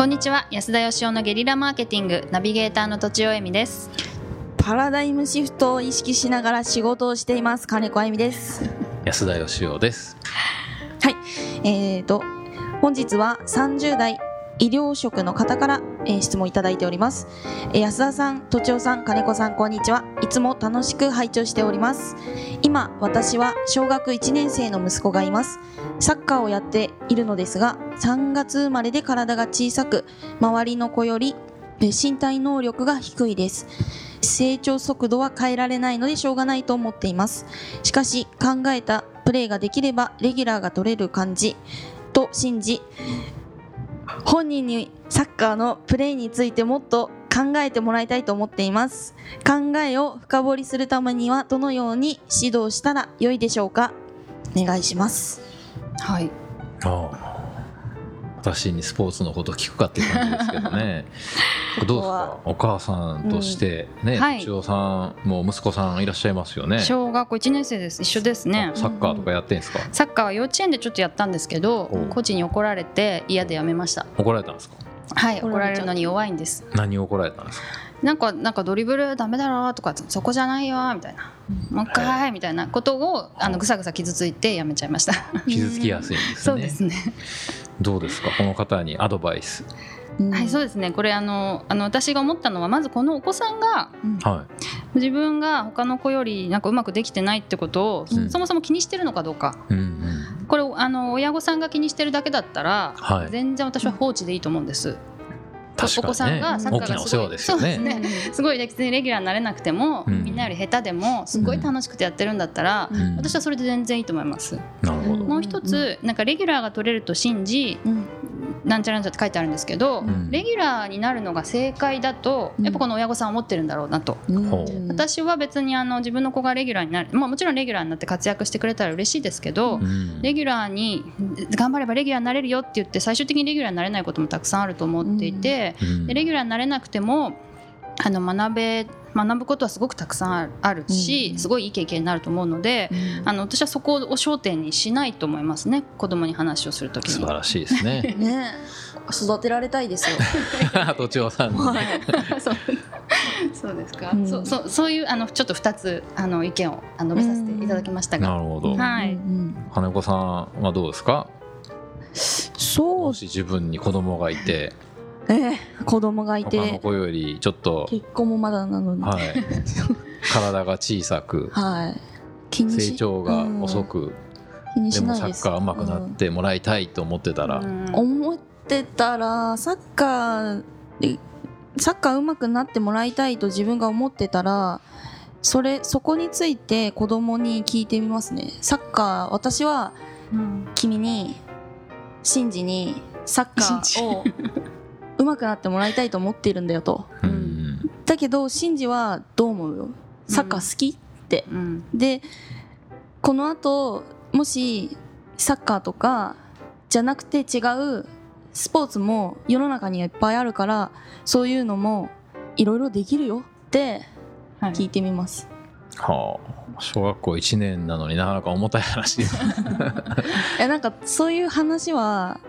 こんにちは。安田義雄のゲリラマーケティングナビゲーターの土地尾恵美です。パラダイムシフトを意識しながら仕事をしています金子あゆみです。安田義雄です。はい。えーと本日は30代医療職の方から、えー質問いただいております、えー安田さん、とちおさん、金子さん、こんにちは。いつも楽しく拝聴しております。今、私は小学1年生の息子がいます。サッカーをやっているのですが3月生まれで体が小さく周りの子より身体能力が低いです。成長速度は変えられないのでしょうがないと思っています。しかし考えたプレーができればレギュラーが取れる感じと信じ本人にサッカーのプレーについてもっと考えてもらいたいと思っています。考えを深掘りするためにはどのように指導したら良いでしょうか？お願いします。はい。ああ私にスポーツのこと聞くかっていう感じですけどね。どうですかお母さんとしてねはい。土尾さんも息子さんいらっしゃいますよね。小学校1年生です。一緒ですね。サッカーとかやってんすか？サッカーは幼稚園でちょっとやったんですけどコーチに怒られて嫌でやめました。怒られたんですか？はい怒怒られちゃうられるのに弱いんです。何を怒られたんですか？なんかなんかドリブルダメだろとかそこじゃないよみたいな。もう一回みたいなことをあのぐさぐさ傷ついてやめちゃいました。傷つきやすいんですね。そうですねどうですか？この方にアドバイス。はいそうですね。これあのあの私が思ったのはまずこのお子さんがは自分が他の子よりなんかうまくできてないってことを、うん。そもそも気にしてるのかどうか。いうんうん。これあの親御さんが気にしてるだけだったら、はい。全然私は放置でいいと思うんです。確お子さんがサッカーがすごい。大きなお世話ですよね。そうですね。すごい別にレギュラーになれなくても、うん。みんなより下手でもすごい楽しくてやってるんだったら、うん。私はそれで全然いいと思います。なるほど。うんもう一つなんかレギュラーが取れると信じうんなんちゃらなんちゃらって書いてあるんですけど、ん。レギュラーになるのが正解だとやっぱこの親御さんは思ってるんだろうなと。う。ん私は別にあの自分の子がレギュラーになる、まあ、もちろんレギュラーになって活躍してくれたら嬉しいですけど、うん。レギュラーに頑張ればレギュラーになれるよって言って最終的にレギュラーになれないこともたくさんあると思っていて、うん。でレギュラーになれなくてもあの学べ学ぶことはすごくたくさんあるし、うん。すごいいい経験になると思うので、あの私はそこを焦点にしないと思いますね。子供に話をするときに。素晴らしいですね。ね。育てられたいですよ。とちおさんに。はい。そう。そうですか、うん。そうそうそういうあのちょっと2つあの意見をあの述べさせていただきましたが、なるほど。はい。うん。金子さんはどうですか？そう。もし自分に子供がいてええ子供がい他のて子よりちょっと、結婚もまだなのに。はい、体が小さくはい。気にし成長が遅く、気にでしないです。もサッカー上手くなってもらいたいと思ってたら、うん。思ってたらサッカーでサッカー上手くなってもらいたいと自分が思ってたらそれそこについて子供に聞いてみますね。サッカー私はうん。君にシンジにサッカーを上手くなってもらいたいと思っているんだよと。うん。だけどシンジはどう思うよ？サッカー好きって。うん。でこの後もしサッカーとかじゃなくて違うスポーツも世の中にはいっぱいあるからそういうのもいろいろできるよってはい。聞いてみます、はあ、小学校1年なのになかなか重たい話いやなんかそういう話は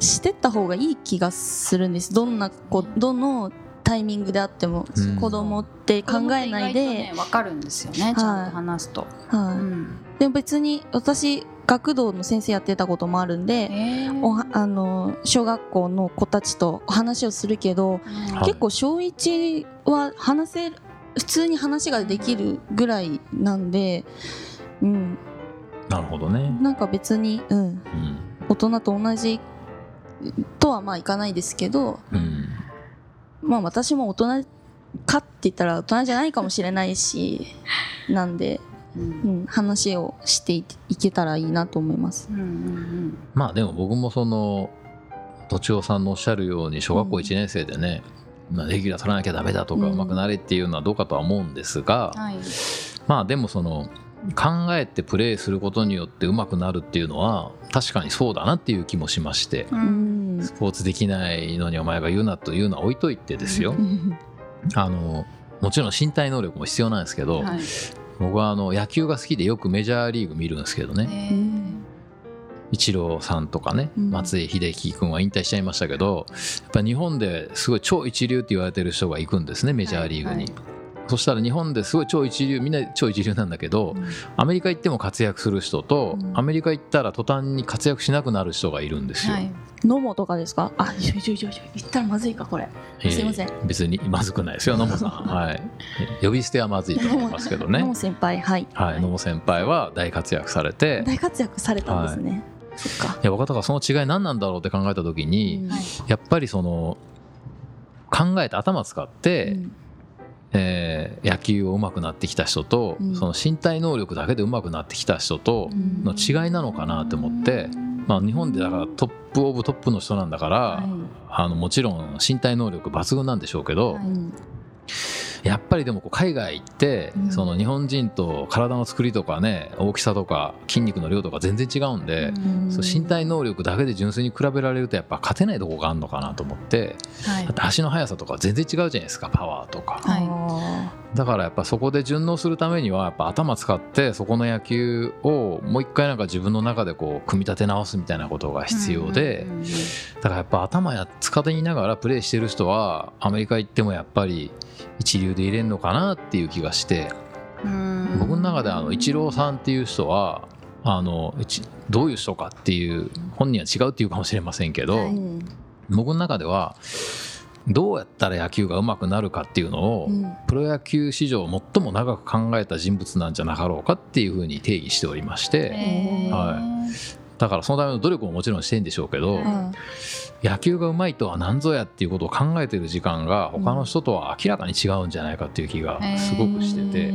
してった方がいい気がするんです。どんな子どのタイミングであっても、うん。子供って考えないで、ね、分かるんですよね、ちゃんと話すと。はい。うん。でも別に私学童の先生やってたこともあるんで、えー。おはあの小学校の子たちとお話をするけど、はい結構小1は話せる普通に話ができるぐらいなんで、うん、なるほどね、なんか別に、うん、うん。大人と同じとはまあいかないですけど、うん、まあ私も大人かって言ったら大人じゃないかもしれないしなんで、うん。うん、話をしていいけたらいいなと思います。うんうんまあでも僕もそのとちおさんのおっしゃるように小学校1年生でね、まあ、レギュラー取らなきゃダメだとかうん上手くなれっていうのはどうかとは思うんですが、うんはい。まあでもその考えてプレーすることによって上手くなるっていうのは確かにそうだなっていう気もしまして。スポーツできないのにお前が言うなというのは置いといてですよ。あのもちろん身体能力も必要なんですけど、はい。僕はあの野球が好きでよくメジャーリーグ見るんですけどね。えーイチローさんとかね、うん。松井秀喜君は引退しちゃいましたけどやっぱ日本ですごい超一流って言われてる人が行くんですねメジャーリーグに。はいそしたら日本ですごい超一流みんな超一流なんだけど、アメリカ行っても活躍する人と、うん。アメリカ行ったら途端に活躍しなくなる人がいるんですよ。はい。野茂とかですか？あちょいちょいちょいちょい言ったらまずいかこれ。えーすいません。別にまずくないですよ 野茂さん。はい。呼び捨てはまずいと思いますけどね。野茂。先輩はい。はい、野茂先輩は大活躍されて、大活躍されたんですね、そっか。いや、分かったからその違い何なんだろうって考えた時に、うん。はいやっぱりその考えて頭使って、うんえー野球を上手くなってきた人と、うん。その身体能力だけで上手くなってきた人とうん。の違いなのかなって思って、まあ、日本でだからトップオブトップの人なんだから、はい。あのもちろん身体能力抜群なんでしょうけど、はい。うんやっぱりでもこう海外行って、うん。その日本人と体の作りとかね大きさとか筋肉の量とか全然違うんで、うん。そう身体能力だけで純粋に比べられるとやっぱ勝てないとこがあるのかなと思ってはい。だって足の速さとか全然違うじゃないですかパワーとか。だからやっぱそこで順応するためにはやっぱ頭使ってそこの野球をもう一回なんか自分の中でこう組み立て直すみたいなことが必要でだからやっぱ頭や使っていながらプレーしてる人はアメリカ行ってもやっぱり一流で入れんのかなっていう気がして。うん。僕の中であのイチローさんっていう人はあのうちどういう人かっていう本人は違うっていうかもしれませんけど、はい。僕の中ではどうやったら野球が上手くなるかっていうのを、うん。プロ野球史上最も長く考えた人物なんじゃなかろうかっていうふうに定義しておりまして、はだからそのための努力ももちろんしてんでしょうけど、はいうん。野球が上手いとは何ぞやっていうことを考えてる時間が他の人とは明らかに違うんじゃないかっていう気がすごくしてて、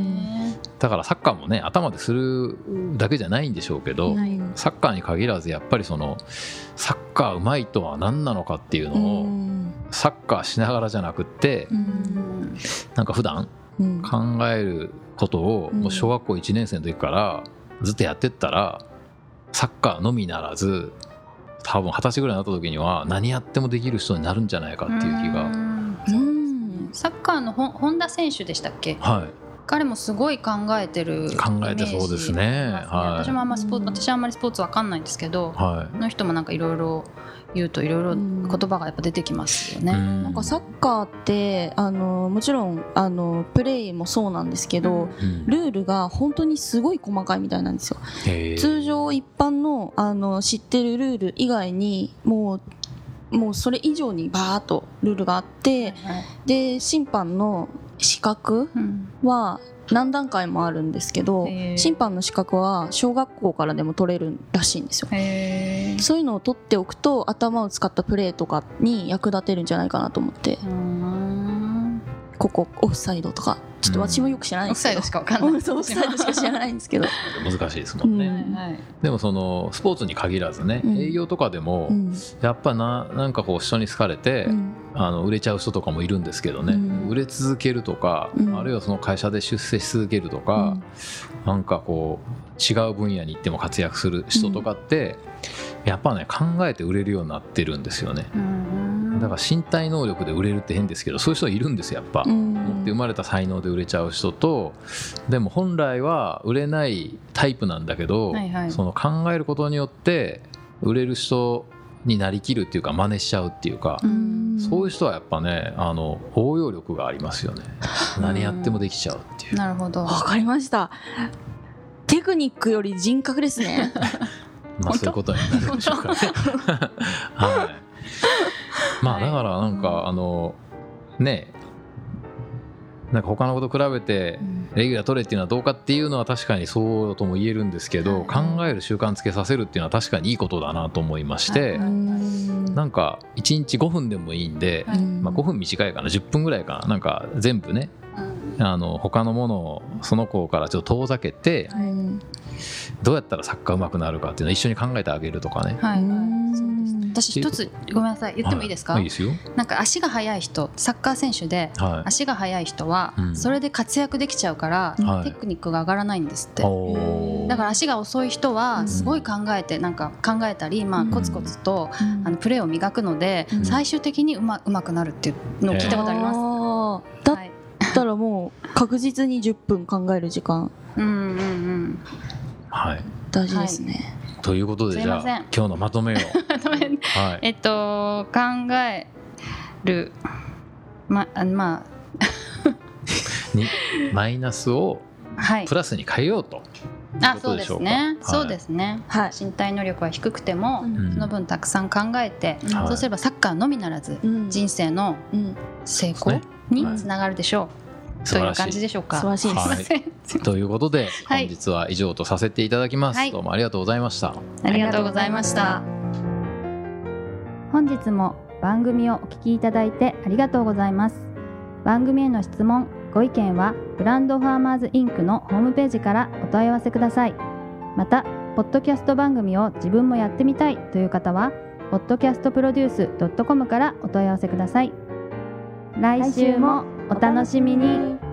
だからサッカーもね頭でするだけじゃないんでしょうけど、うんサッカーに限らずやっぱりそのサッカー上手いとは何なのかっていううのを、ん。サッカーしながらじゃなくって、うん。なんか普段うん。考えることをうん。もう小学校1年生の時からずっとやってったらサッカーのみならず多分二十歳ぐらいになった時には何やってもできる人になるんじゃないかっていう気が、サッカーの本田選手でしたっけ？はい、彼もすごい考えてる考えてそうですね。はい。私もあんまスポーツ私はあんまりスポーツわかんないんですけどはこの人もなんかいろいろ言うといろいろうん。言葉がやっぱ出てきますよい、ね。ななんかサッカーってあのもちろんあのプレーもそうなんですけど、ルールが本当にすごい細かいみたいなんですよ。通常一般のあの知ってるルール以外にもうもうそれ以上にバーっとルールがあってはい。で審判の資格？うん。は何段階もあるんですけど審判の資格は小学校からでも取れるらしいんですよ。そういうのを取っておくと頭を使ったプレーとかに役立てるんじゃないかなと思って。ここオフサイドとかちょっと私もよく知らないんですけど。オフサイドしかわかんない。オフサイドしか知らないんですけど、難しいですもんね、うん。はいはい。でもそのスポーツに限らずね、うん。営業とかでも、うん。やっぱななんかこう人に好かれて、うん。あの売れちゃう人とかもいるんですけどね、うん。売れ続けるとか、うん。あるいはその会社で出世し続けるとか、なんかこう違う分野に行っても活躍する人とかって、やっぱね考えて売れるようになってるんですよね。うーんだから身体能力で売れるって変ですけどそういう人いるんですよやっぱ、うん。持って生まれた才能で売れちゃう人と。でも本来は売れないタイプなんだけど、はいはい。その考えることによって売れる人になりきるっていうか真似しちゃうっていうか、うん。そういう人はやっぱねあの応用力がありますよね。何やってもできちゃうっていう、なるほど。わかりました。テクニックより人格ですね。まあそういうことになるでしょうかね。はいまあはいだからなんか、あのねなんか他のこと比べてレギュラー取れっていうのはどうかっていうのは確かにそうとも言えるんですけど、はい。考える習慣つけさせるっていうのは確かにいいことだなと思いまして、はい。なんか1日5分でもいいんで、はい。まあ、5分短いかな10分ぐらいかななんか全部ねうん。あの他のものをその子からちょっと遠ざけてうんどうやったらサッカー上手くなるかっていうのを一緒に考えてあげるとかね。私一つごめんなさい言ってもいいですか、はいいいですよ。なんか足が速い人サッカー選手ではい。足が速い人はうん。それで活躍できちゃうから、はい。テクニックが上がらないんですって、おーだから足が遅い人うん。はすごい考えてなんか考えたり、まあ、うん。コツコツとあのプレーを磨くので、うん。最終的にうまうまくなるっていうのを聞いたことあります。すだはい。ったらもう確実に10分考える時間。うんうんうん。はい。大事ですね、ということですじゃあ今日のまとめを。はい。えっと考える。まあま にマイナスをプラスに変えようと。あそうですね、はい。そうですね。はい。身体能力は低くても、その分たくさん考えて、はい。そうすればサッカーのみならずうん。人生のうん。成功につながるでしょう、という感じいでしょうか。素晴らしいです、はいということではい。本日は以上とさせていただきます、はい。どうもありがとうございました。ありがとうございました。本日も番組をお聞きいただいてありがとうございます。番組への質問ご意見はブランドファーマーズインクのホームページからお問い合わせください。またポッドキャスト番組を自分もやってみたいという方は podcastproduce.com からお問い合わせください。来週もお楽しみに。